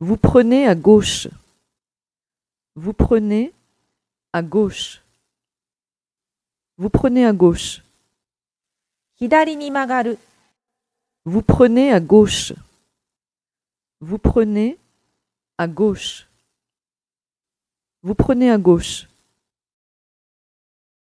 Vous prenez à gauche. Vous prenez à gauche. Vous prenez à gauche. Vous prenez à gauche. Vous prenez à gauche. Vous prenez à gauche.